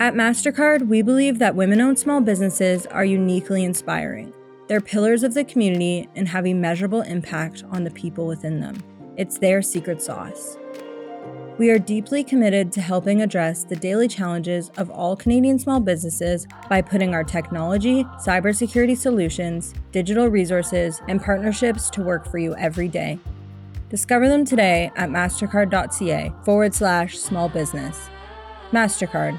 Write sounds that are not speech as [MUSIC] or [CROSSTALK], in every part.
At MasterCard, we believe that women owned small businesses are uniquely inspiring. They're pillars of the community and have a measurable impact on the people within them. It's their secret sauce. We are deeply committed to helping address the daily challenges of all Canadian small businesses by putting our technology, cybersecurity solutions, digital resources, and partnerships to work for you every day. Discover them today at mastercard.ca forward slash small business. MasterCard,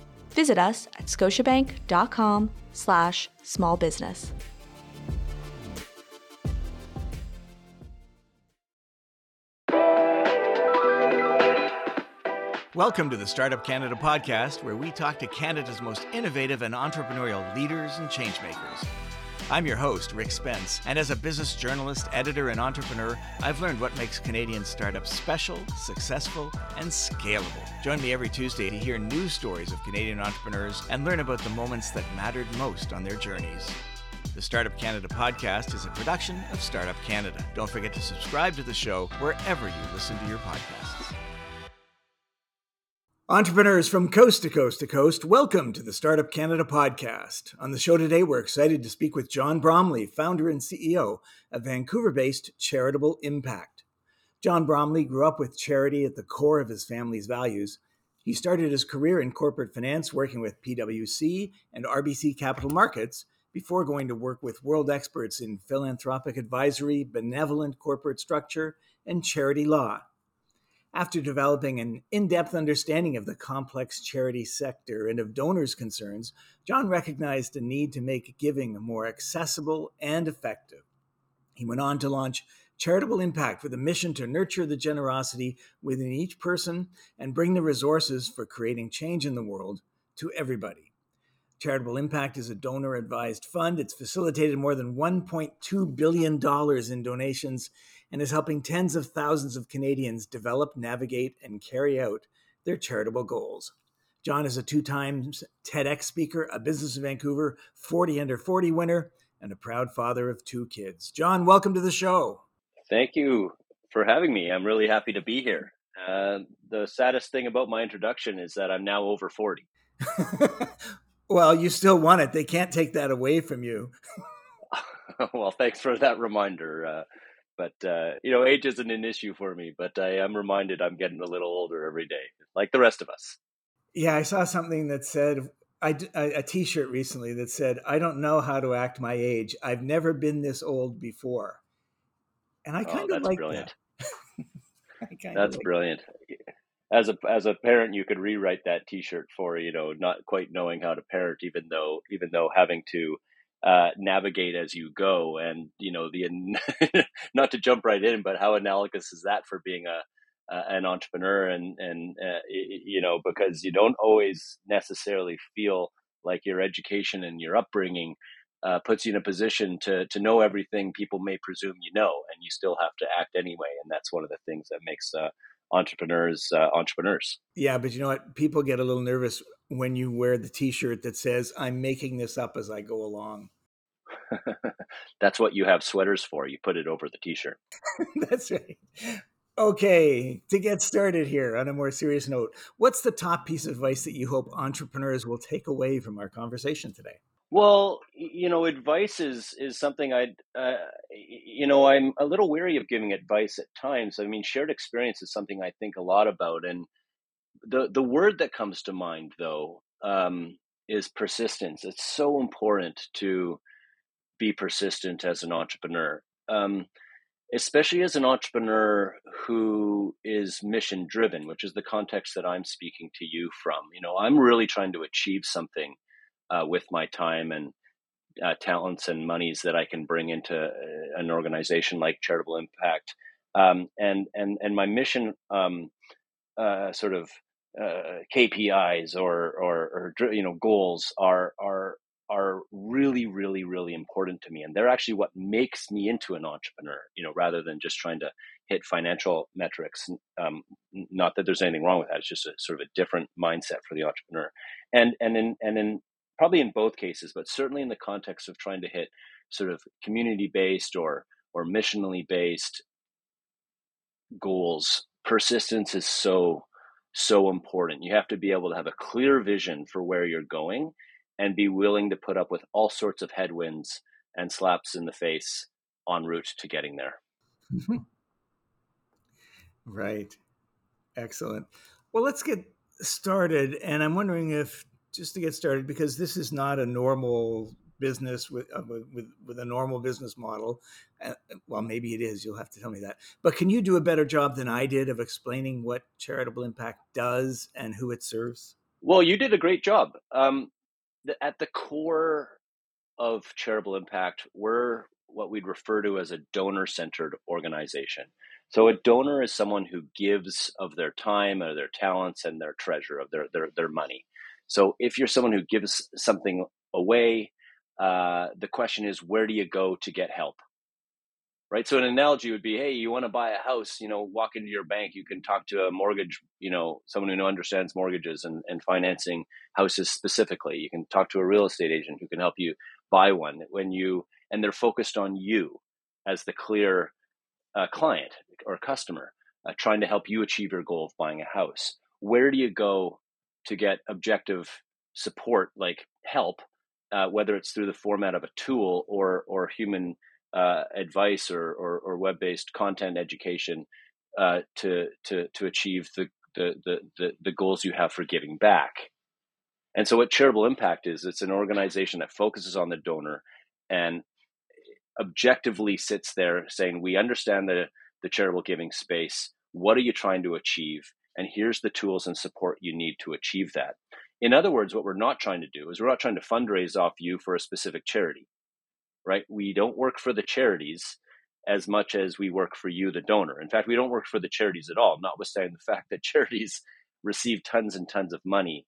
Visit us at scotiabank.com slash small business. Welcome to the Startup Canada podcast, where we talk to Canada's most innovative and entrepreneurial leaders and changemakers. I'm your host, Rick Spence, and as a business journalist, editor, and entrepreneur, I've learned what makes Canadian startups special, successful, and scalable. Join me every Tuesday to hear news stories of Canadian entrepreneurs and learn about the moments that mattered most on their journeys. The Startup Canada podcast is a production of Startup Canada. Don't forget to subscribe to the show wherever you listen to your podcasts. Entrepreneurs from coast to coast to coast, welcome to the Startup Canada podcast. On the show today, we're excited to speak with John Bromley, founder and CEO of Vancouver based Charitable Impact. John Bromley grew up with charity at the core of his family's values. He started his career in corporate finance working with PwC and RBC Capital Markets before going to work with world experts in philanthropic advisory, benevolent corporate structure, and charity law. After developing an in depth understanding of the complex charity sector and of donors' concerns, John recognized a need to make giving more accessible and effective. He went on to launch Charitable Impact with a mission to nurture the generosity within each person and bring the resources for creating change in the world to everybody. Charitable Impact is a donor advised fund. It's facilitated more than $1.2 billion in donations and is helping tens of thousands of Canadians develop, navigate, and carry out their charitable goals. John is a two times TEDx speaker, a Business of Vancouver 40 Under 40 winner, and a proud father of two kids. John, welcome to the show. Thank you for having me. I'm really happy to be here. Uh, the saddest thing about my introduction is that I'm now over 40. [LAUGHS] well, you still want it. They can't take that away from you. [LAUGHS] well, thanks for that reminder. Uh, but uh, you know, age isn't an issue for me. But I am reminded I'm getting a little older every day, like the rest of us. Yeah, I saw something that said I, a T-shirt recently that said, "I don't know how to act my age. I've never been this old before," and I kind oh, of like brilliant. [LAUGHS] that. that's like brilliant. As a as a parent, you could rewrite that T-shirt for you know not quite knowing how to parent, even though even though having to uh, navigate as you go. And you know, the [LAUGHS] not to jump right in, but how analogous is that for being a uh, an entrepreneur? And and uh, you know, because you don't always necessarily feel like your education and your upbringing uh, puts you in a position to to know everything people may presume you know, and you still have to act anyway. And that's one of the things that makes uh, entrepreneurs uh, entrepreneurs. Yeah, but you know what? People get a little nervous when you wear the T-shirt that says "I'm making this up as I go along." [LAUGHS] That's what you have sweaters for. You put it over the T-shirt. [LAUGHS] That's right. Okay, to get started here on a more serious note, what's the top piece of advice that you hope entrepreneurs will take away from our conversation today? Well, you know, advice is is something I, uh, you know, I'm a little weary of giving advice at times. I mean, shared experience is something I think a lot about, and the the word that comes to mind though um, is persistence. It's so important to be persistent as an entrepreneur, um, especially as an entrepreneur who is mission driven, which is the context that I'm speaking to you from. You know, I'm really trying to achieve something uh, with my time and uh, talents and monies that I can bring into uh, an organization like Charitable Impact. Um, and and and my mission um, uh, sort of uh, KPIs or, or, or you know goals are are are really really really important to me and they're actually what makes me into an entrepreneur you know rather than just trying to hit financial metrics um, not that there's anything wrong with that it's just a sort of a different mindset for the entrepreneur and and in and in probably in both cases but certainly in the context of trying to hit sort of community based or or missionally based goals persistence is so so important. You have to be able to have a clear vision for where you're going and be willing to put up with all sorts of headwinds and slaps in the face en route to getting there. Mm-hmm. right. Excellent. Well, let's get started. And I'm wondering if, just to get started, because this is not a normal business with uh, with with a normal business model. Uh, well, maybe it is. You'll have to tell me that. But can you do a better job than I did of explaining what charitable impact does and who it serves? Well, you did a great job. Um, the, at the core of charitable impact, we're what we'd refer to as a donor centered organization. So a donor is someone who gives of their time or their talents and their treasure of their, their, their money. So if you're someone who gives something away, uh, the question is, where do you go to get help? Right. So an analogy would be, hey, you want to buy a house, you know, walk into your bank, you can talk to a mortgage, you know, someone who understands mortgages and, and financing houses specifically. You can talk to a real estate agent who can help you buy one when you, and they're focused on you as the clear uh, client or customer, uh, trying to help you achieve your goal of buying a house. Where do you go to get objective support like help uh, whether it's through the format of a tool or or human uh, advice or, or, or web based content education uh, to to to achieve the, the the the goals you have for giving back. And so, what Charitable Impact is, it's an organization that focuses on the donor and objectively sits there saying, "We understand the the charitable giving space. What are you trying to achieve? And here's the tools and support you need to achieve that." In other words, what we're not trying to do is we're not trying to fundraise off you for a specific charity, right? We don't work for the charities as much as we work for you, the donor. In fact, we don't work for the charities at all, notwithstanding the fact that [LAUGHS] charities receive tons and tons of money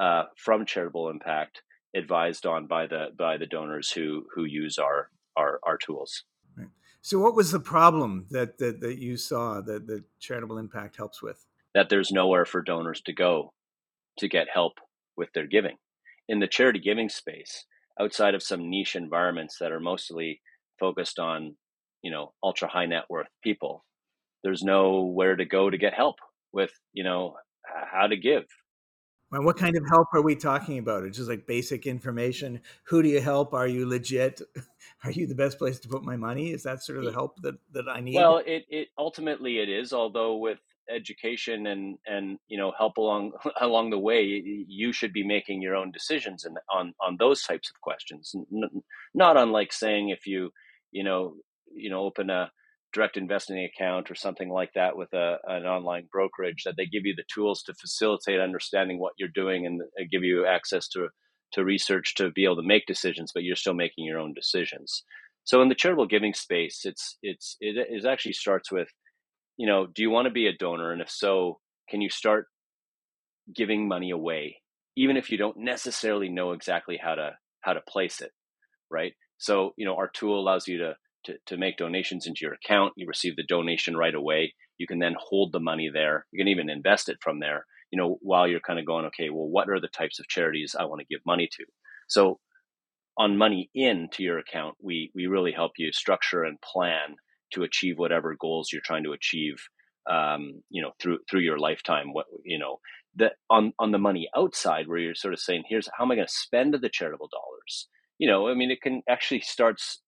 uh, from charitable impact, advised on by the by the donors who who use our our, our tools. Right. So, what was the problem that, that that you saw that the charitable impact helps with? That there's nowhere for donors to go to get help with their giving. In the charity giving space, outside of some niche environments that are mostly focused on, you know, ultra high net worth people, there's nowhere to go to get help with, you know, how to give. And what kind of help are we talking about? It's just like basic information. Who do you help? Are you legit? [LAUGHS] Are you the best place to put my money? Is that sort of the help that, that I need? Well, it, it ultimately it is, although with education and and you know help along [LAUGHS] along the way you should be making your own decisions and on on those types of questions. Not unlike saying if you you know you know open a direct investing account or something like that with a, an online brokerage that they give you the tools to facilitate understanding what you're doing and uh, give you access to to research to be able to make decisions but you're still making your own decisions. So in the charitable giving space it's it's it, it actually starts with you know, do you want to be a donor? And if so, can you start giving money away, even if you don't necessarily know exactly how to how to place it, right? So, you know, our tool allows you to to, to make donations into your account. You receive the donation right away. You can then hold the money there. You can even invest it from there, you know, while you're kind of going, okay, well, what are the types of charities I want to give money to? So on money into your account, we we really help you structure and plan to achieve whatever goals you're trying to achieve um, you know through through your lifetime what you know that on on the money outside where you're sort of saying here's how am i going to spend the charitable dollars? You know i mean it can actually starts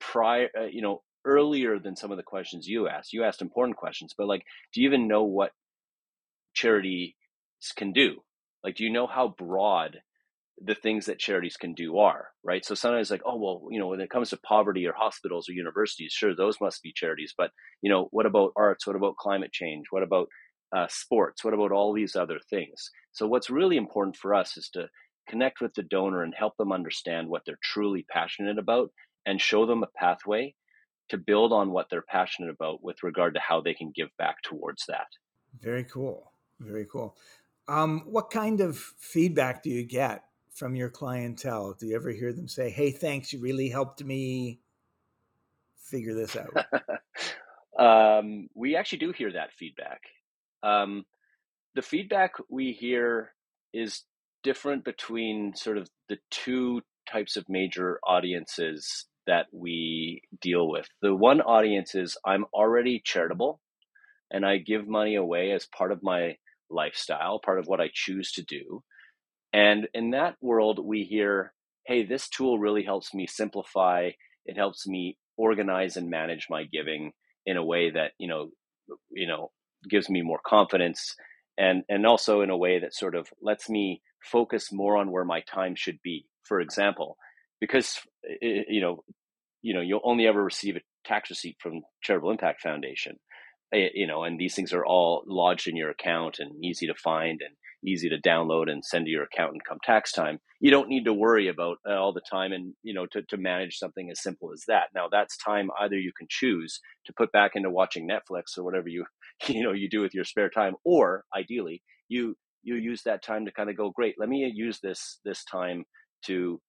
prior uh, you know earlier than some of the questions you asked. You asked important questions but like do you even know what charity can do? Like do you know how broad the things that charities can do are right? So sometimes like oh well you know when it comes to poverty or hospitals or universities sure those must be charities but you know what about arts? What about climate change? What about uh, sports? What about all these other things? So what's really important for us is to connect with the donor and help them understand what they're truly passionate about and show them a pathway to build on what they're passionate about with regard to how they can give back towards that. Very cool. Very cool. Um, what kind of feedback do you get from your clientele? Do you ever hear them say, "Hey, thanks, you really helped me figure this out"? [LAUGHS] um, we actually do hear that feedback. Um, the feedback we hear is different between sort of the two types of major audiences that we deal with. The one audience is I'm already charitable and I give money away as part of my lifestyle, part of what I choose to do. And in that world, we hear, hey, this tool really helps me simplify, it helps me organize and manage my giving in a way that, you know, you know, gives me more confidence and and also in a way that sort of lets me focus more on where my time should be. For example, because you know, you know, you'll only ever receive a tax receipt from Charitable Impact Foundation. Eh, you know, and these things are all lodged in your account and easy to find and easy to download and send to your accountant come tax time. You don't need to worry about uh, all the time and, you know, to, to manage something as simple as that. Now that's time either you can choose to put back into watching Netflix or whatever you, [LAUGHS] you know, you do with your spare time, or ideally you, you use that time to kind of go, great, let me use this, this time to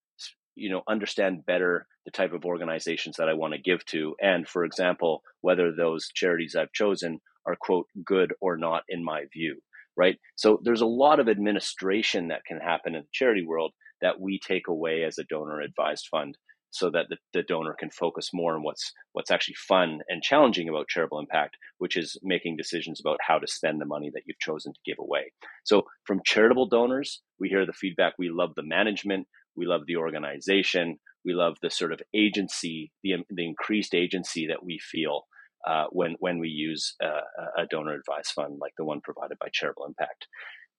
you know understand better the type of organizations that I want to give to and for example whether those charities I've chosen are quote good or not in my view right so there's a lot of administration that can happen in the charity world that we take away as a donor advised fund so that the, the donor can focus more on what's what's actually fun and challenging about charitable impact which is making decisions about how to spend the money that you've chosen to give away so from charitable donors we hear the feedback we love the management we love the organization. We love the sort of agency, the, the increased agency that we feel uh, when when we use a donor advised fund like the one provided by Charitable Impact.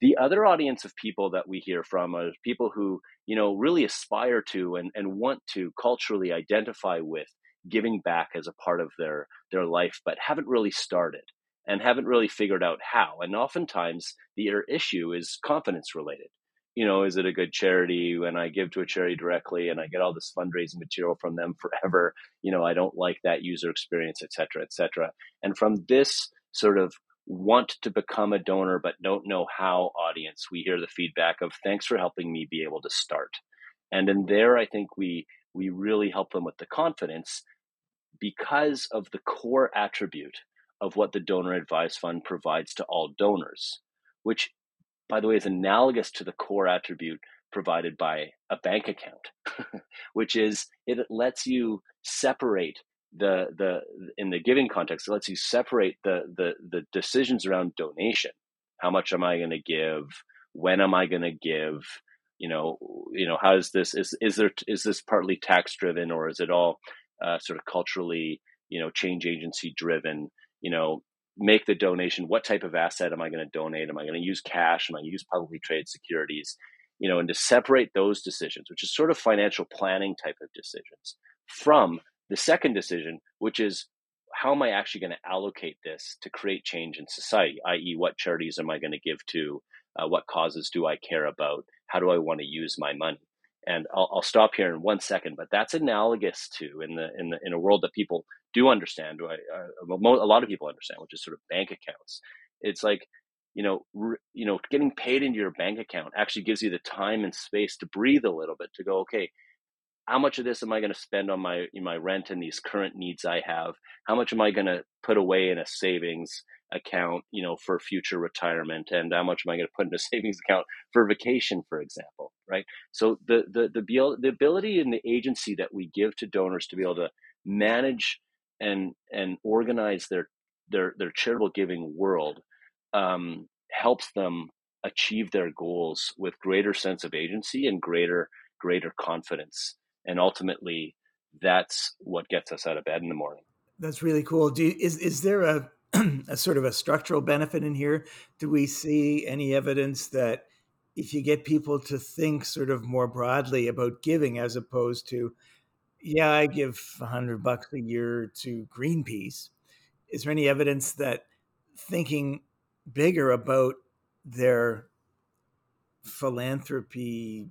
The other audience of people that we hear from are people who you know really aspire to and, and want to culturally identify with giving back as a part of their their life, but haven't really started and haven't really figured out how. And oftentimes the issue is confidence related you know, is it a good charity when I give to a charity directly and I get all this fundraising material from them forever? You know, I don't like that user experience, et cetera, et cetera. And from this sort of want to become a donor but don't know how audience, we hear the feedback of thanks for helping me be able to start. And in there, I think we we really help them with the confidence because of the core attribute of what the donor advised fund provides to all donors, which by the way, is analogous to the core attribute provided by a bank account, [LAUGHS] which is it lets you separate the the in the giving context, it lets you separate the the the decisions around donation. How much am I going to give? When am I going to give? You know, you know, how is this? Is is there is this partly tax driven or is it all uh, sort of culturally, you know, change agency driven? You know, make the donation what type of asset am i going to donate? Am i going to use cash? Am i going to use publicly traded securities? You know and to separate those decisions which is sort of financial planning type of decisions from the second decision which is how am i actually going to allocate this to create change in society? I.e what charities am i going to give to? Uh, what causes do i care about? How do i want to use my money? And I'll, I'll, stop here in one second but that's analogous to in the in the in a world that people do understand, uh, a lot of people understand, which is sort of bank accounts. It's like, you know, re, you know, getting paid into your bank account actually gives you the time and space to breathe a little bit, to go, okay, how much of this am I going to spend on my my rent and these current needs I have? How much am I going to put away in a savings account, you know, for future retirement, and how much am I going to put in a [LAUGHS] savings account for vacation, for example, right? So the the the the ability and the agency that we give to donors to be able to manage and and organize their their their charitable giving world um, helps them achieve their goals with greater sense of agency and greater greater confidence. And ultimately that's what gets us out of bed in the morning. That's really cool. Do you, is is there a [CLEARS THROAT] a sort of a structural benefit in here? Do we see any evidence that if you get people to think sort of more broadly about giving as opposed to yeah, I give a hundred bucks a year to Greenpeace. Is there any evidence that thinking bigger about their philanthropy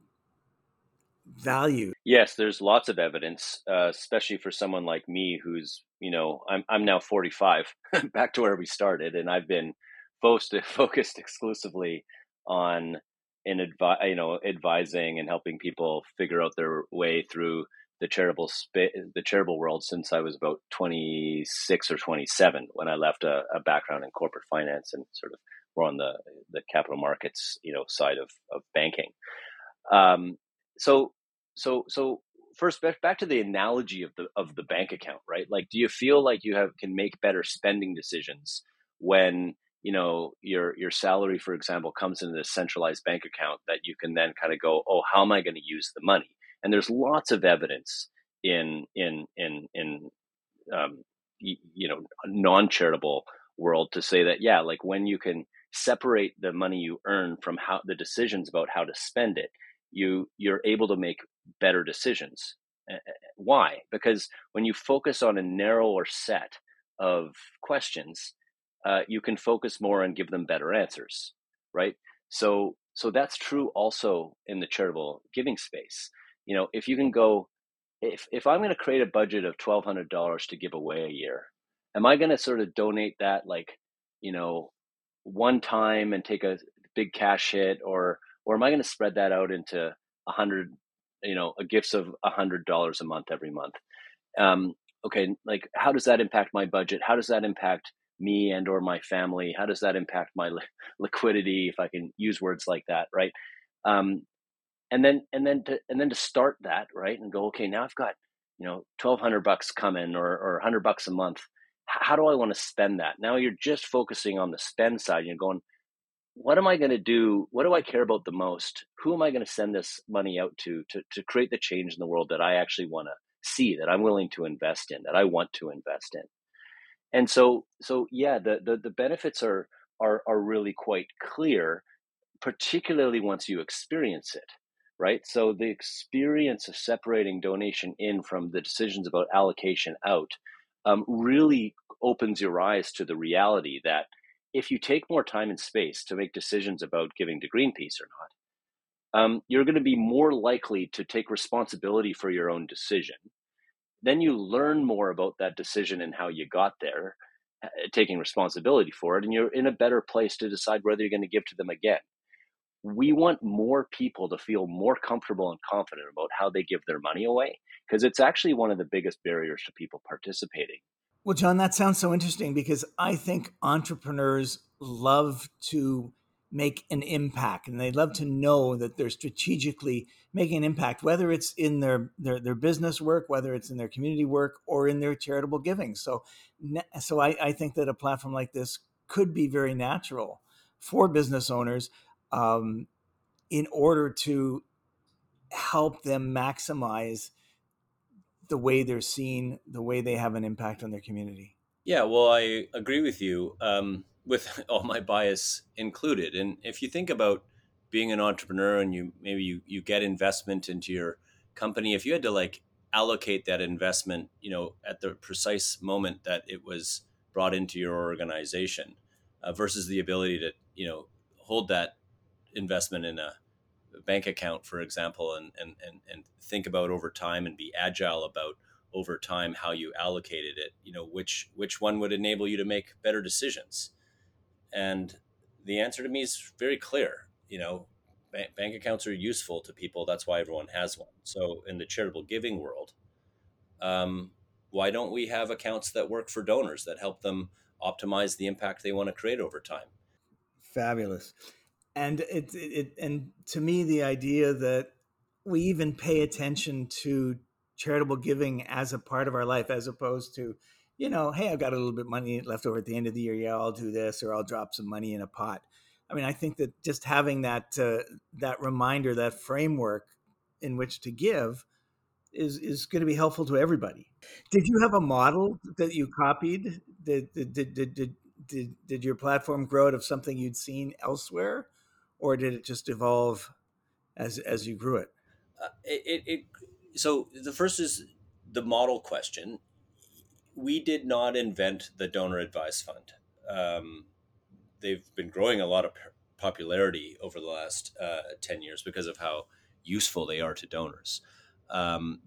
value? Yes, there's lots of evidence, uh, especially for someone like me, who's you know I'm I'm now 45, [LAUGHS] back to where we started, and I've been focused [LAUGHS] focused exclusively on in advi- you know advising and helping people figure out their way through the charitable spa- the charitable world since I was about 26 or 27 when I left a, a, background in corporate finance and sort of more on the the capital markets you know side of of banking. Um, so so so first back to the analogy of the of the bank account, right? Like, do you feel like you have can make better spending decisions when you know your your salary, for example, comes into this centralized bank account that you can then kind of go, oh, how am I going to use the money? And there's lots of evidence in in in in um, you, know non charitable world to say that yeah, like when you can separate the money you earn from how the decisions about how to spend it you you're able to make better decisions. Why? Because when you focus on a narrower set of questions uh, you can focus more and give them better answers right? So so that's true also in the charitable giving space you know if you can go if if i'm going to create a budget of $1200 to give away a year am i going to sort of donate that like you know one time and take a big cash hit or or am I going to spread that out into a hundred, you know, gifts of a hundred dollars a month every month? Um, okay, like how does that impact my budget? How does that impact me and or my family? How does that impact my li- [LAUGHS] liquidity, if I can use words like that, right? Um, and then and then to and then to start that right and go, okay, now I've got you know twelve hundred bucks coming or or hundred bucks a month. How do I want to spend that? Now you're just focusing on the spend side. You're going, what am I going to do? What do I care about the most? Who am I going to send this money out to, to to create the change in the world that I actually want to see, that I'm willing to invest in, that I want to invest in? And so, so yeah, the the, the benefits are are are really quite clear, particularly once you experience it, right? So the experience of separating donation in from the decisions about allocation out um, really opens your eyes to the reality that if you take more time and space to make decisions about giving to Greenpeace or not, um, you're going to be more likely to take responsibility for your own decision. Then you learn more about that decision and how you got there, uh, taking responsibility for it, and you're in a better place to decide whether you're going to give to them again. We want more people to feel more comfortable and confident about how they give their money away because it's actually one of the biggest barriers to people participating well, John, that sounds so interesting because I think entrepreneurs love to make an impact and they love to know that they're strategically making an impact, whether it's in their, their, their business work, whether it's in their community work or in their charitable giving. So, so I, I think that a platform like this could be very natural for business owners um, in order to help them maximize the way they're seen, the way they have an impact on their community. Yeah, well, I agree with you, um, with [LAUGHS] all my bias included. And if you think about being an entrepreneur and you maybe you, you get investment into your company, if you had to like allocate that investment, you know, at the precise moment that it was brought into your organization, uh, versus the ability to, you know, hold that investment in a bank account, for example, and, and, and, and think about over time and be agile about over time how you allocated it, you know, which, which one would enable you to make better decisions? And the answer to me is very clear. You know, bank bank accounts are useful to people. That's why everyone has one. So in the charitable giving world, um, why don't we have accounts that work for donors that help them optimize the impact they want to create over time? Fabulous and it, it and to me the idea that we even pay attention to charitable giving as a part of our life as opposed to you know hey i've got a little bit of money left over at the end of the year. Yeah i'll do this or i'll drop some money in a pot. I mean i think that just having that uh, that reminder that framework in which to give is is going to be helpful to everybody. Did you have a model that you copied? Did did, did, did, did, did your platform grow out of something you'd seen elsewhere or did it just evolve as as you grew it? Uh, it, it, so the first is the model question. We did not invent the donor advised fund. Um, they've been growing a lot of popularity over the last uh, 10 years because of how useful they are to donors. Um,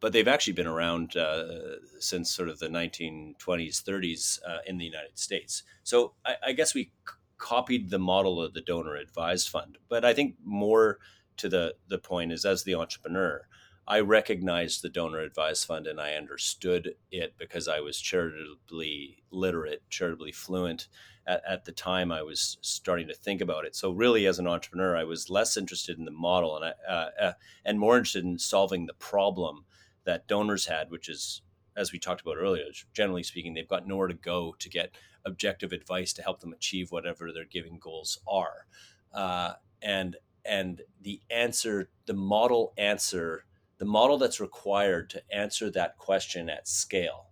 but they've actually been around uh, since sort of the 1920s, 30s uh, in the United States. So I, I, guess we copied the model of the donor advised fund. But I think more to the the point is as the entrepreneur, I recognized the donor advised fund and I understood it because I was charitably literate, charitably fluent. At, at, the time, I was starting to think about it. So, really, as an entrepreneur, I was less interested in the model and I, uh, uh, and more interested in solving the problem that donors had, which is, as we talked about earlier, generally speaking, they've got nowhere to go to get objective advice to help them achieve whatever their giving goals are. Uh, and and the answer, the model answer, the model that's required to answer that question at scale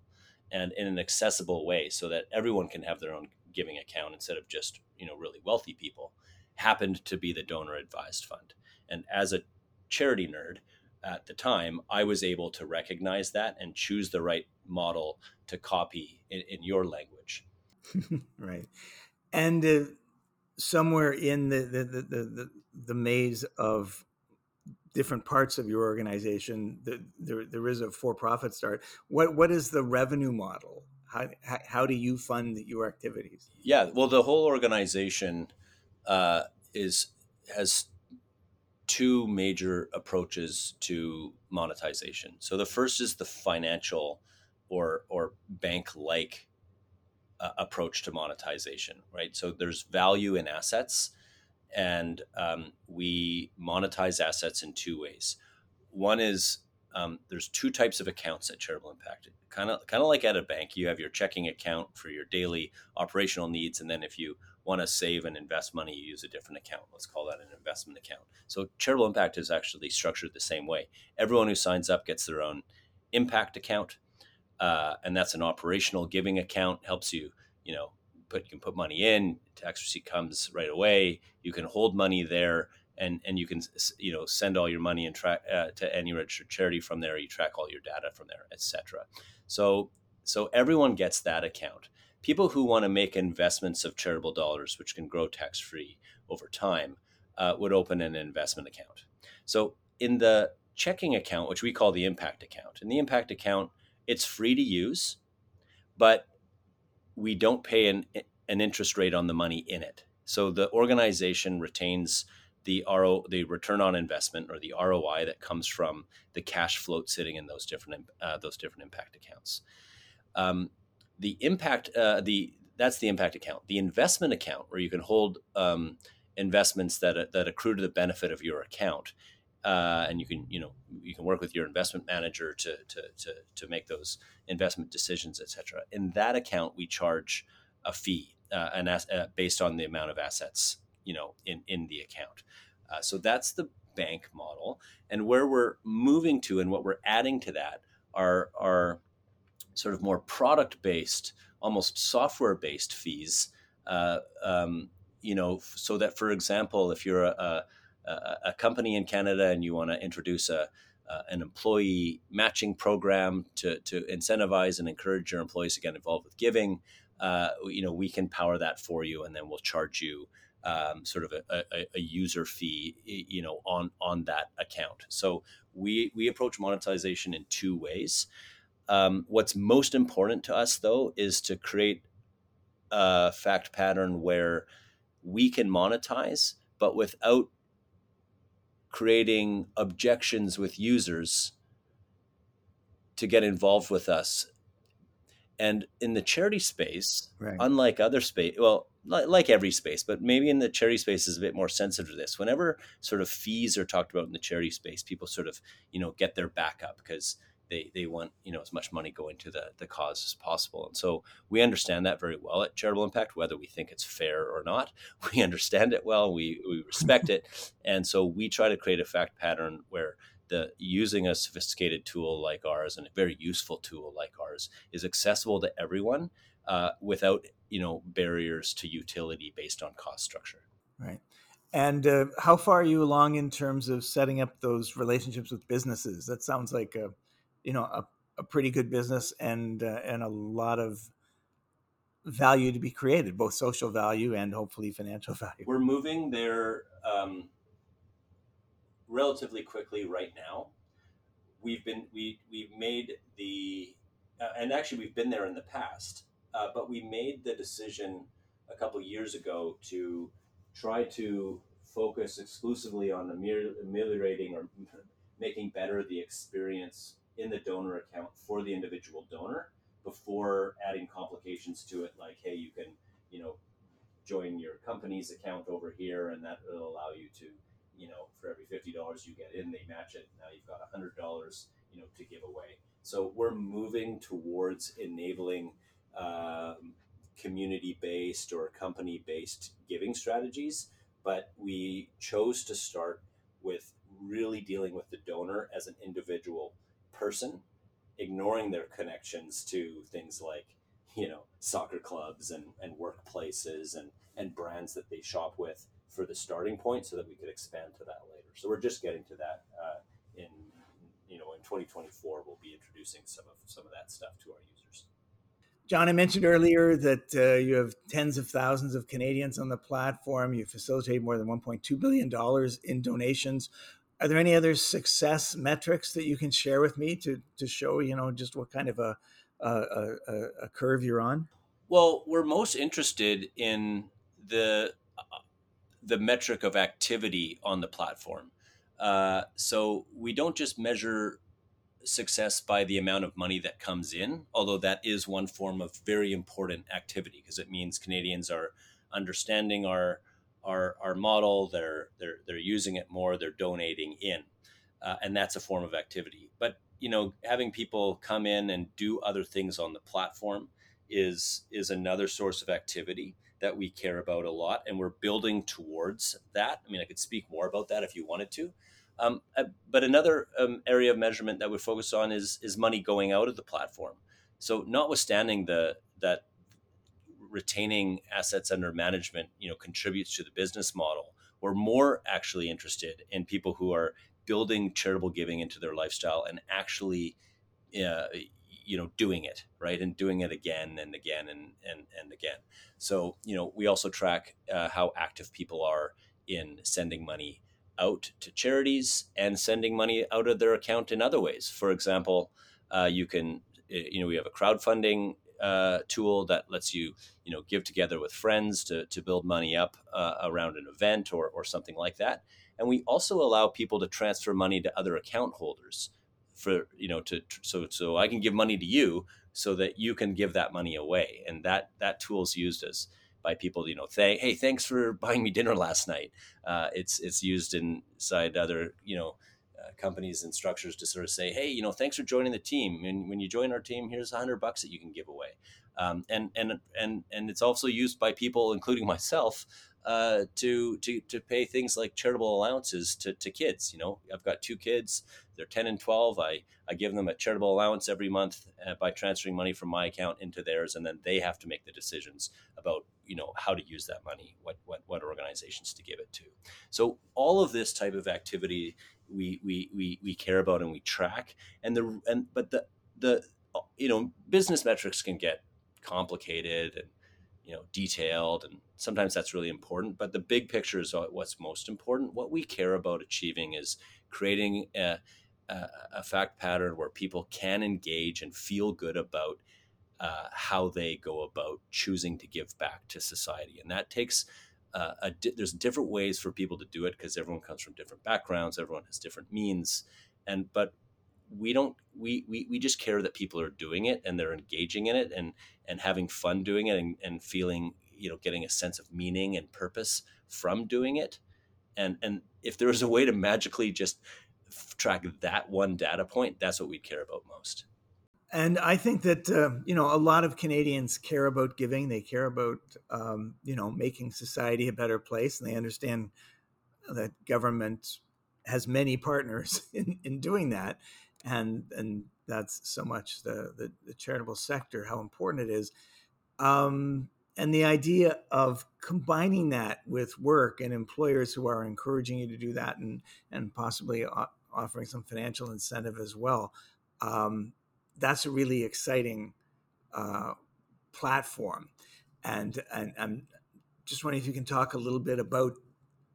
and in an accessible way so that everyone can have their own giving account instead of just, you know, really wealthy people happened to be the donor advised fund. And as a charity nerd at the time, I was able to recognize that and choose the right model to copy in, in your language. [LAUGHS] right. And uh, somewhere in the, the, the, the, the maze of different parts of your organization, the, there, there is a for-profit start. What, what is the revenue model? How, how do you fund your activities? Yeah, well, the whole organization uh, is has two major approaches to monetization. So the first is the financial or or bank like uh, approach to monetization, right? So there's value in assets, and um, we monetize assets in two ways. One is um, there's two types of accounts at Charitable Impact. Kind of kind of like at a bank, you have your checking account for your daily operational needs, and then if you want to save and invest money, you use a different account. Let's call that an investment account. So Charitable Impact is actually structured the same way. Everyone who signs up gets their own impact account uh, and that's an operational giving account. Helps you, you know, put you can put money in. Tax receipt comes right away. You can hold money there, and and you can you know send all your money and track uh, to any registered charity from there. You track all your data from there, etc. So so everyone gets that account. People who want to make investments of charitable dollars, which can grow tax free over time, uh, would open an investment account. So in the checking account, which we call the impact account, in the impact account it's free to use, but we don't pay an, an interest rate on the money in it. So the organization retains the RO, the return on investment or the ROI that comes from the cash float sitting in those different uh, those different impact accounts. Um, the impact uh, the that's the impact account. The investment account where you can hold um, investments that that accrue to the benefit of your account uh, and you can you know you can work with your investment manager to to to, to make those investment decisions, etc. In that account, we charge a fee, uh, an as, uh, based on the amount of assets you know in in the account. Uh, so that's the bank model, and where we're moving to, and what we're adding to that are are sort of more product based, almost software based fees. Uh, um, you know, so that for example, if you're a, a a, company in Canada and you want to introduce a, uh, an employee matching program to, to incentivize and encourage your employees to get involved with giving, uh, you know, we can power that for you, and then we'll charge you um, sort of a, a, a, user fee, you know, on on that account. So we we approach monetization in two ways. Um, what's most important to us, though, is to create a fact pattern where we can monetize, but without creating objections with users to get involved with us. And in the charity space, right. unlike other space, well, like every space, but maybe in the charity space is a bit more sensitive to this. Whenever sort of fees are talked about in the charity space, people sort of, you know, get their back up because they they want you know as much money going to the the cause as possible. And so we understand that very well at charitable impact whether we think it's fair or not. [LAUGHS] We understand it well. We we respect it. And so we try to create a fact pattern where the using a sophisticated tool like ours and a very useful tool like ours is accessible to everyone uh, without you know barriers to utility based on cost structure. Right. And uh, how far are you along in terms of setting up those relationships with businesses? That sounds like a you know a, a pretty good business and uh, and a lot of value to be created, both social value and hopefully financial [LAUGHS] value. We're moving there um, relatively quickly right now. We've been we we've made the uh, and actually we've been there in the past, uh, but we made the decision a couple years ago to try to focus exclusively on ameliorating or [LAUGHS] making better the experience in the donor account for the individual donor before adding complications to it like hey you can you know join your company's account over here and that will allow you to you know for every $50 you get in they match it. Now you've got $100 you know to give away. So we're moving towards enabling um, community based or company based giving strategies but we chose to start with really dealing with the donor as an individual person ignoring their connections to things like you know soccer clubs and, and workplaces and, and brands that they shop with for the starting point so that we could expand to that later. So we're just getting to that uh, in you know in 2024 we'll be introducing some of some of that stuff to our users. John i mentioned earlier that uh, you have tens of thousands of canadians on the platform. You facilitate more than 1.2 billion dollars in donations are there any other success metrics that you can share with me to to show you know just what kind of a a, a, a curve you're on? Well, we're most interested in the the metric of activity on the platform. Uh, so we don't just measure success by the amount of money that comes in, although that is one form of very important activity because it means Canadians are understanding our our, our model. They're they're they're using it more. They're donating in, uh, and that's a form of activity. But you know, having people come in and do other things on the platform is is another source of activity that we care about a lot, and we're building towards that. I mean, I could speak more about that if you wanted to. Um, uh, but another um, area of measurement that we focus on is is money going out of the platform. So, notwithstanding the that retaining assets under management, you know, contributes to the business model. We're more actually interested in people who are building charitable giving into their lifestyle and actually, uh, you know, doing it right and doing it again and again and and and again. So you know, we also track uh, how active people are in sending money out to charities and sending money out of their account in other ways. For example, uh, you can, you know, we have a crowdfunding uh, tool that lets you you know give together with friends to, to build money up uh, around an event or, or something like that. And we also allow people to transfer money to other account holders for you know to so so i can give money to you so that you can give that money away. And that that tool's used as by people you know say hey thanks for buying me dinner last night. Uh, it's it's used inside other you know companies and structures to sort of say, hey, you know, thanks for joining the team. And when you join our team, here's a hundred bucks that you can give away. Um, and and and and it's also used by people, including myself, uh, to to to pay things like charitable allowances to, to kids. You know, I've got two kids; they're ten and twelve. I I give them a charitable allowance every month uh, by transferring money from my account into theirs, and then they have to make the decisions about you know how to use that money, what what what organizations to give it to. So all of this type of activity we we we, we care about and we track. And the and but the the you know business metrics can get complicated and you know detailed and sometimes that's really important. But the big picture is what's most important. What we care about achieving is creating a, a, a fact pattern where people can engage and feel good about uh, how they go about choosing to give back to society. And that takes uh, di- there's different ways for people to do it because everyone comes from different backgrounds everyone has different means and but we don't we, we we just care that people are doing it and they're engaging in it and and having fun doing it and, and feeling you know getting a sense of meaning and purpose from doing it. And and if there was a way to magically just track that one data point that's what we'd care about most and I think that uh, you know a lot of Canadians care about giving. They care about um, you know making society a better place, and they understand that government has many partners [LAUGHS] in, in doing that, and and that's so much the, the, the charitable sector how important it is, um, and the idea of combining that with work and employers who are encouraging you to do that, and and possibly offering some financial incentive as well. Um, that's a really exciting uh, platform. And, and I'm just wondering if you can talk a little bit about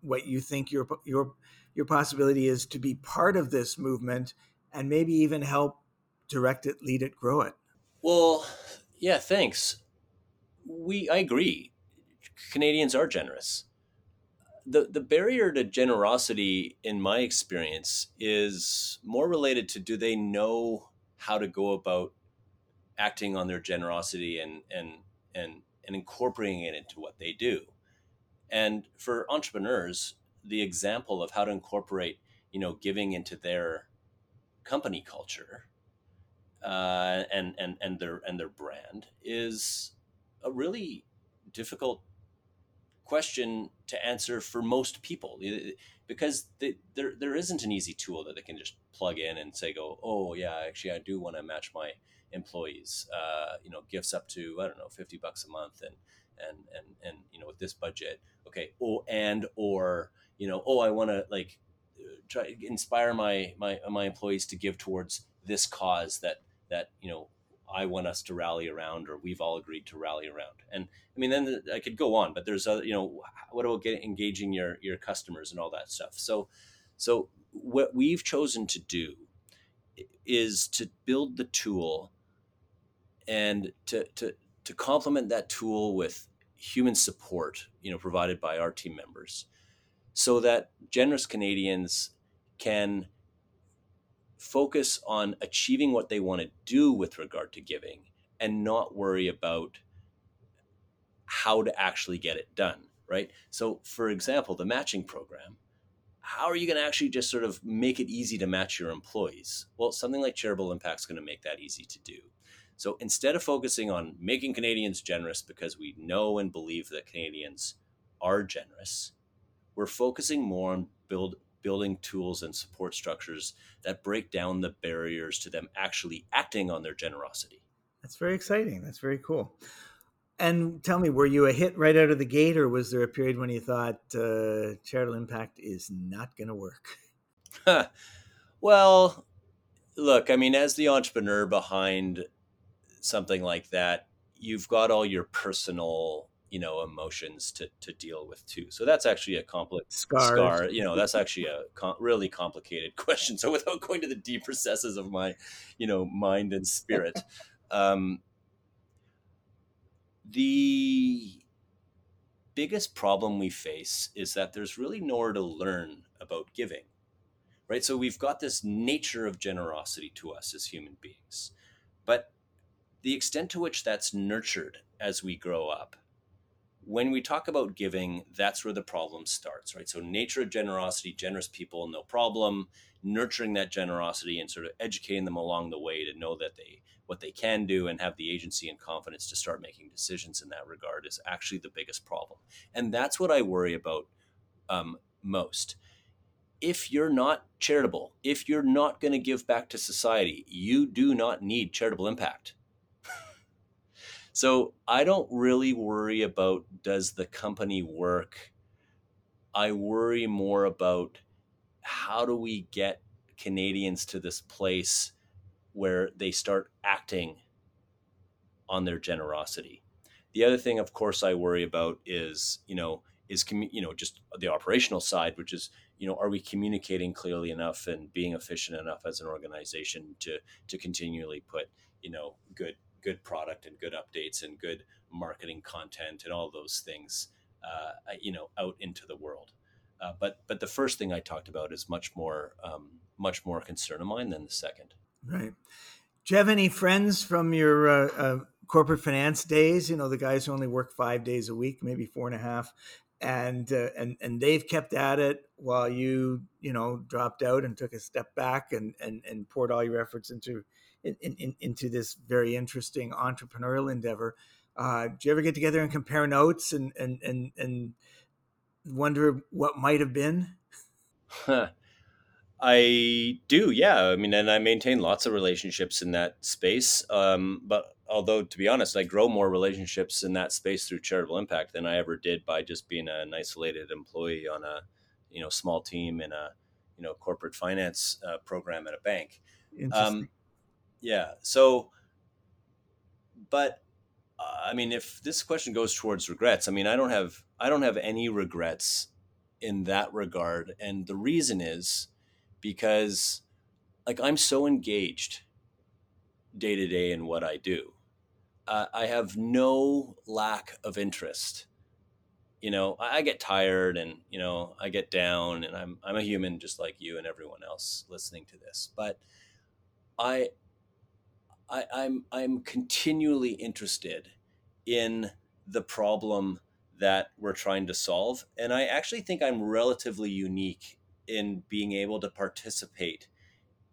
what you think your your your possibility is to be part of this movement and maybe even help direct it, lead it, grow it. Well, yeah, thanks. We I agree. Canadians are generous. The, the barrier to generosity, in my experience, is more related to do they know how to go about acting on their generosity and, and, and, and incorporating it into what they do. And for entrepreneurs, the example of how to incorporate, you know, giving into their company culture uh, and and and their and their brand is a really difficult question to answer for most people. Because they, there there isn't an easy tool that they can just plug in and say go oh yeah actually I do want to match my employees uh, you know gifts up to I don't know 50 bucks a month and and and and you know with this budget. Okay oh and or you know oh I want to like try inspire my my my employees to give towards this cause that that you know I want us to rally around, or we've all agreed to rally around. And I mean, then I could go on, but there's other, you know, what about getting engaging your your customers and all that stuff. So, so what we've chosen to do is to build the tool and to to to complement that tool with human support, you know, provided by our team members, so that generous Canadians can focus on achieving what they want to do with regard to giving and not worry about how to actually get it done, right? So, for example, the matching program, how are you going to actually just sort of make it easy to match your employees? Well, something like Charitable Impact is going to make that easy to do. So, instead of focusing on making Canadians generous because we know and believe that Canadians are generous, we're focusing more on build building tools and support structures that break down the barriers to them actually acting on their generosity. That's very exciting. That's very cool. And tell me, were you a hit right out of the gate, or was there a period when you thought uh, charitable impact is not going to work? [LAUGHS] [LAUGHS] well, look, I mean, as the entrepreneur behind something like that, you've got all your personal you know emotions to to deal with too. So that's actually a complex scar you know that's actually a com- really complicated [LAUGHS] question. So without going to the deep recesses of my you know mind and spirit um the biggest problem we face is that there's really nowhere to learn about giving right? So we've got this nature of generosity to us as human beings but the extent to which that's nurtured as we grow up when we talk about giving, that's where the problem starts, right? So, nature of generosity, generous people, no problem. Nurturing that generosity and sort of educating them along the way to know that they what they can do and have the agency and confidence to start making decisions in that regard is actually the biggest problem, and that's what I worry about um, most. If you're not charitable, if you're not going to give back to society, you do not need charitable impact so I don't really worry about does the company work. I worry more about how do we get Canadians to this place where they start acting on their generosity. The other thing, of course, I worry about is, you know, is you know just the operational side, which is, you know, are we communicating clearly enough and being efficient enough as an organization to to continually put, you know, good good product and good updates and good marketing content and all those things, uh, you know, out into the world. Uh, but but the first thing I talked about is much more um, much more concern of mine than the second. Right. Do you have any friends from your uh, uh, corporate finance days? You know, the guys who only work five days a week, maybe four and a half, and uh, and and they've kept at it while you you know dropped out and took a step back and and and poured all your efforts into in, in, into this very interesting entrepreneurial endeavor. Uh, do you ever get together and compare notes and and and, and wonder what might have been? I do, yeah. I mean, and I maintain lots of relationships in that space. Um, but although, to be honest, I grow more relationships in that space through charitable impact than I ever did by just being an isolated employee on a, you know, small team in a, you know, corporate finance uh, program at a bank. Um, yeah. So, but uh, I mean, if this question goes towards regrets, I mean, I don't have I don't have any regrets in that regard, and the reason is because like I'm so engaged day to day in what I do. Uh, I have no lack of interest you know, I, I get tired and you know I get down, and I'm I'm a human just like you and everyone else listening to this, but I I, I'm I'm continually interested in the problem that we're trying to solve, and I actually think I'm relatively unique in being able to participate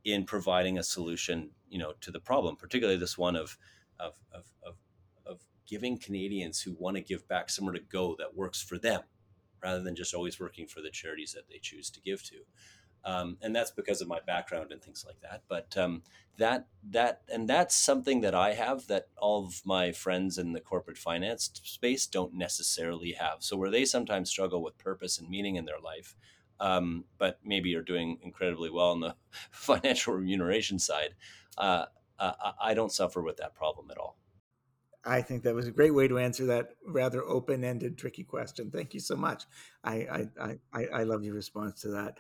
in providing a solution, you know, to the problem, particularly this one of of of, of, of giving Canadians who want to give back somewhere to go that works for them, rather than just always working for the charities that they choose to give to um, and that's because of my background and things like that. But um, that that and that's something that I have that all of my friends in the corporate finance space don't necessarily have. So where they sometimes struggle with purpose and meaning in their life, um, but maybe are doing incredibly well on the [LAUGHS] financial remuneration side, uh, uh, I don't suffer with that problem at all. I think that was a great way to answer that rather open-ended, tricky question. Thank you so much. I I, I, I love your response to that.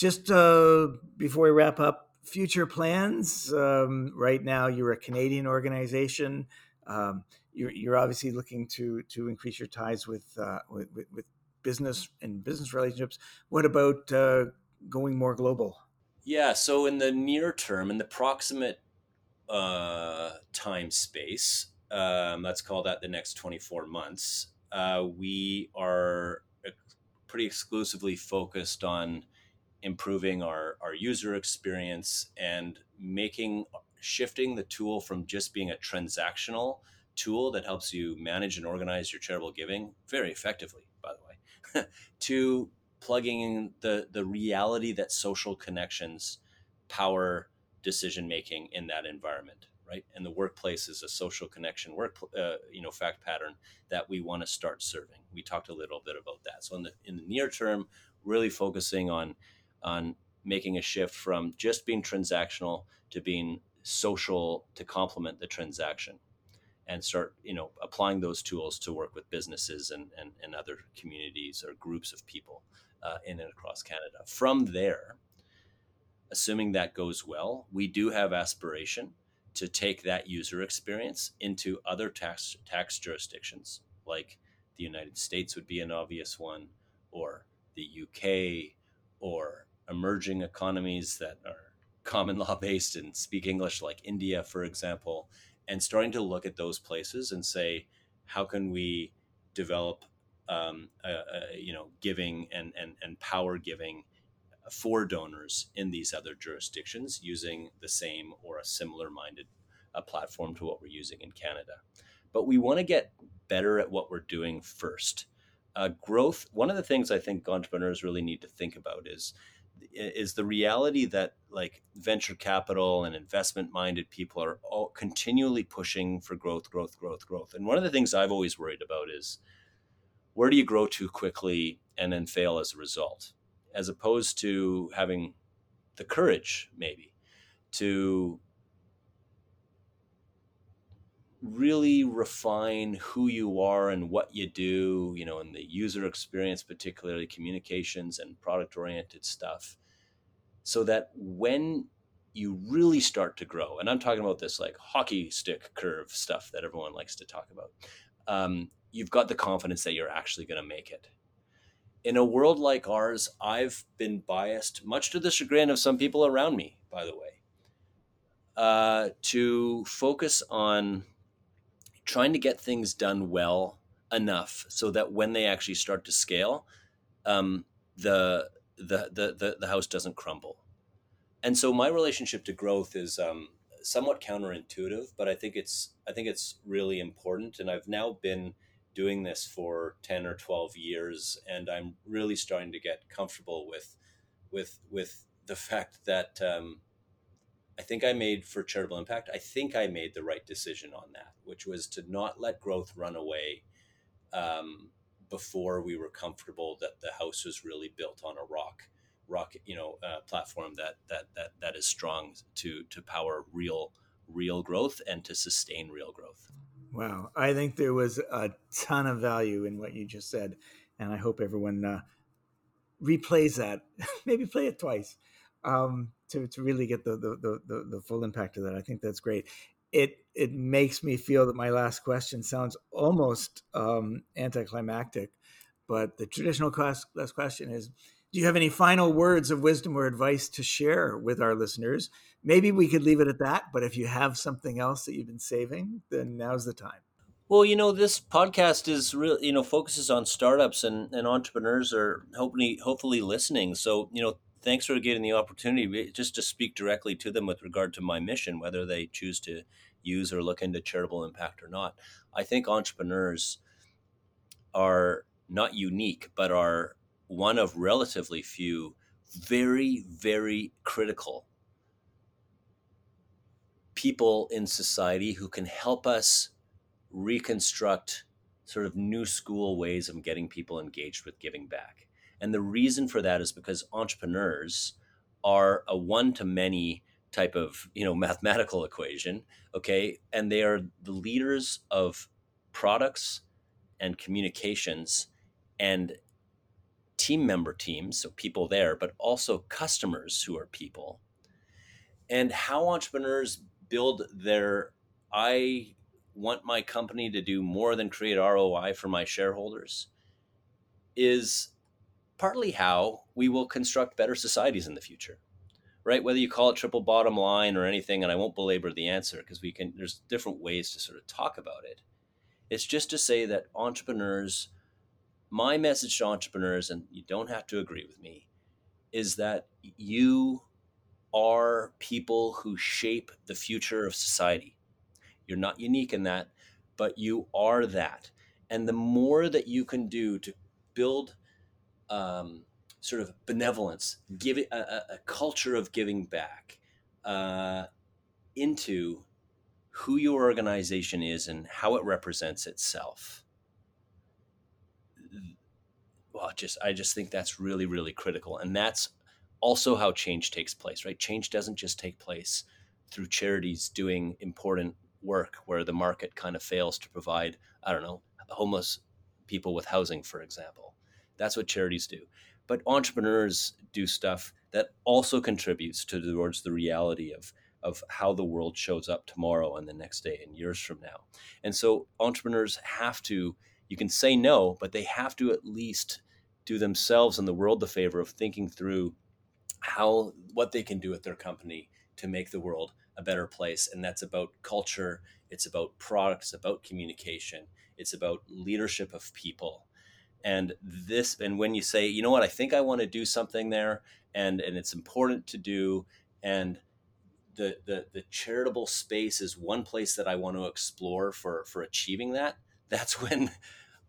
Just uh, before we wrap up, future plans. Um, right now, you're a Canadian organization. Um, you're, you're, obviously looking to to increase your ties with uh, with, with, business and business relationships. What about uh, going more global? Yeah. So in the near term, in the proximate uh, time space, um, let's call that the next 24 months, uh, we are pretty exclusively focused on improving our, our user experience and making shifting the tool from just being a transactional tool that helps you manage and organize your charitable giving very effectively by the way [LAUGHS] to plugging in the the reality that social connections power decision making in that environment right? And the workplace is a social connection work uh, you know fact pattern that we want to start serving. We talked a little bit about that. So in the in the near term really focusing on on making a shift from just being transactional to being social to complement the transaction and start you know applying those tools to work with businesses and, and, and other communities or groups of people uh, in and across canada. From there assuming that goes well we do have aspiration to take that user experience into other tax tax jurisdictions like the united states would be an obvious one or the uk or emerging economies that are common law based and speak English, like India, for example, and starting to look at those places and say, how can we develop, um, you know, giving and, and, and power giving for donors in these other jurisdictions using the same or a similar minded uh, platform to what we're using in Canada. But we want to get better at what we're doing first. Uh, growth, one of the things I think entrepreneurs really need to think about is is the reality that like venture capital and investment minded people are all continually pushing for growth growth growth growth. And one of the things i've always worried about is where do you grow too quickly and then fail as a result? As opposed to having the courage maybe to really refine who you are and what you do, you know, in the user experience, particularly communications and product oriented stuff, so that when you really start to grow, and I'm talking about this like hockey stick curve stuff that everyone likes to talk about, um, you've got the confidence that you're actually going to make it. In a world like ours, I've been biased, much to the chagrin of some people around me, by the way, uh, to focus on trying to get things done well enough so that when they actually start to scale, um, the, the, the the the house doesn't crumble. And so my relationship to growth is um, somewhat counterintuitive, but I think it's I think it's really important. And I've now been doing this for ten or twelve years, and I'm really starting to get comfortable with with with the fact that um, I think I made for charitable impact. I think I made the right decision on that, which was to not let growth run away um, before we were comfortable that the house was really built on a rock, rock, you know, uh, platform that that that that is strong to to power real real growth and to sustain real growth. Wow, I think there was a ton of value in what you just said, and I hope everyone uh, replays that. [LAUGHS] Maybe play it twice um, to to really get the, the the the full impact of that. I think that's great. It it makes me feel that my last question sounds almost um, anticlimactic, But the traditional last question is Do you have any final words of wisdom or advice to share with our listeners? Maybe we could leave it at that, but if you have something else that you've been saving, then now's the time. Well, you know, this podcast is real, you know, focuses on startups and, and entrepreneurs are hopefully hopefully listening. So, you know, thanks for getting the opportunity eh, just to speak directly to them with regard to my mission, whether they choose to use or look into charitable impact or not. I think entrepreneurs are not unique, but are one of relatively few very, very critical people in society who can help us reconstruct sort of new school ways of getting people engaged with giving back. And the reason for that is because entrepreneurs are a one to many type of, you know, [LAUGHS] mathematical equation, okay? And they are the leaders of products and communications and team member teams, so people there, but also customers who are people. And how entrepreneurs build their I want my company to do more than create ROI for my shareholders is partly how we will construct better societies in the future right? Whether you call it triple bottom line or anything and i won't belabor the answer because we can there's different ways to sort of talk about it. It's just to say that entrepreneurs my message to entrepreneurs and you don't have to agree with me is that you are people who shape the future of society. You're not unique in that, but you are that. And the more that you can do to build um, sort of benevolence, giving a, a culture of giving back uh, into who your organization is and how it represents itself. Well, just I just think that's really really critical, and that's also how change takes place. Right? Change doesn't just take place through charities doing important work where the market kind of fails to provide, I don't know, homeless people with housing, for example. That's what charities do. But entrepreneurs do stuff that also contributes to towards the reality of of how the world shows up tomorrow and the next day and years from now. And so entrepreneurs have to you can say no, but they have to at least do themselves and the world the favor of thinking through how what they can do with their company to make the world a better place. And that's about culture, it's about products, about communication, it's about leadership of people. And this, and when you say, you know what, I think I want to do something there, and and it's important to do, and the the the charitable space is one place that I want to explore for for achieving that. That's [LAUGHS] when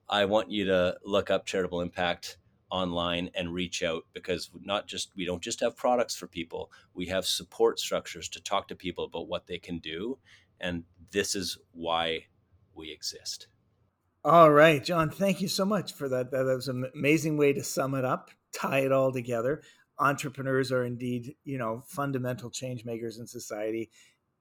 I want you to look up charitable impact online and reach out because not just we don't just have products for people we have support structures to talk to people about what they can do and this is why we exist all right john thank you so much for that that was an amazing way to sum it up tie it all together entrepreneurs are indeed you know fundamental change makers in society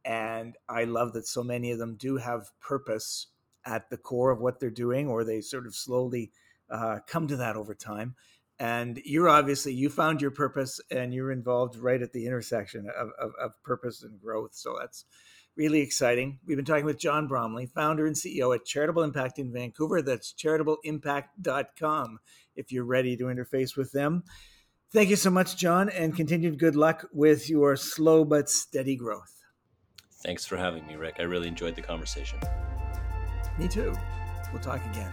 and i love that so many of them do have purpose at the core of what they're doing or they sort of slowly uh, come to that over time. And you're obviously you found your purpose, and you're involved right at the intersection of, of, of purpose and growth. So that's really exciting. We've been talking with John Bromley, founder and CEO at Charitable Impact in Vancouver. That's charitableimpact.com if you're ready to interface with them. Thank you so much, John, and continued good luck with your slow but steady growth. Thanks for having me, Rick. I really enjoyed the conversation. Me too. We'll talk again.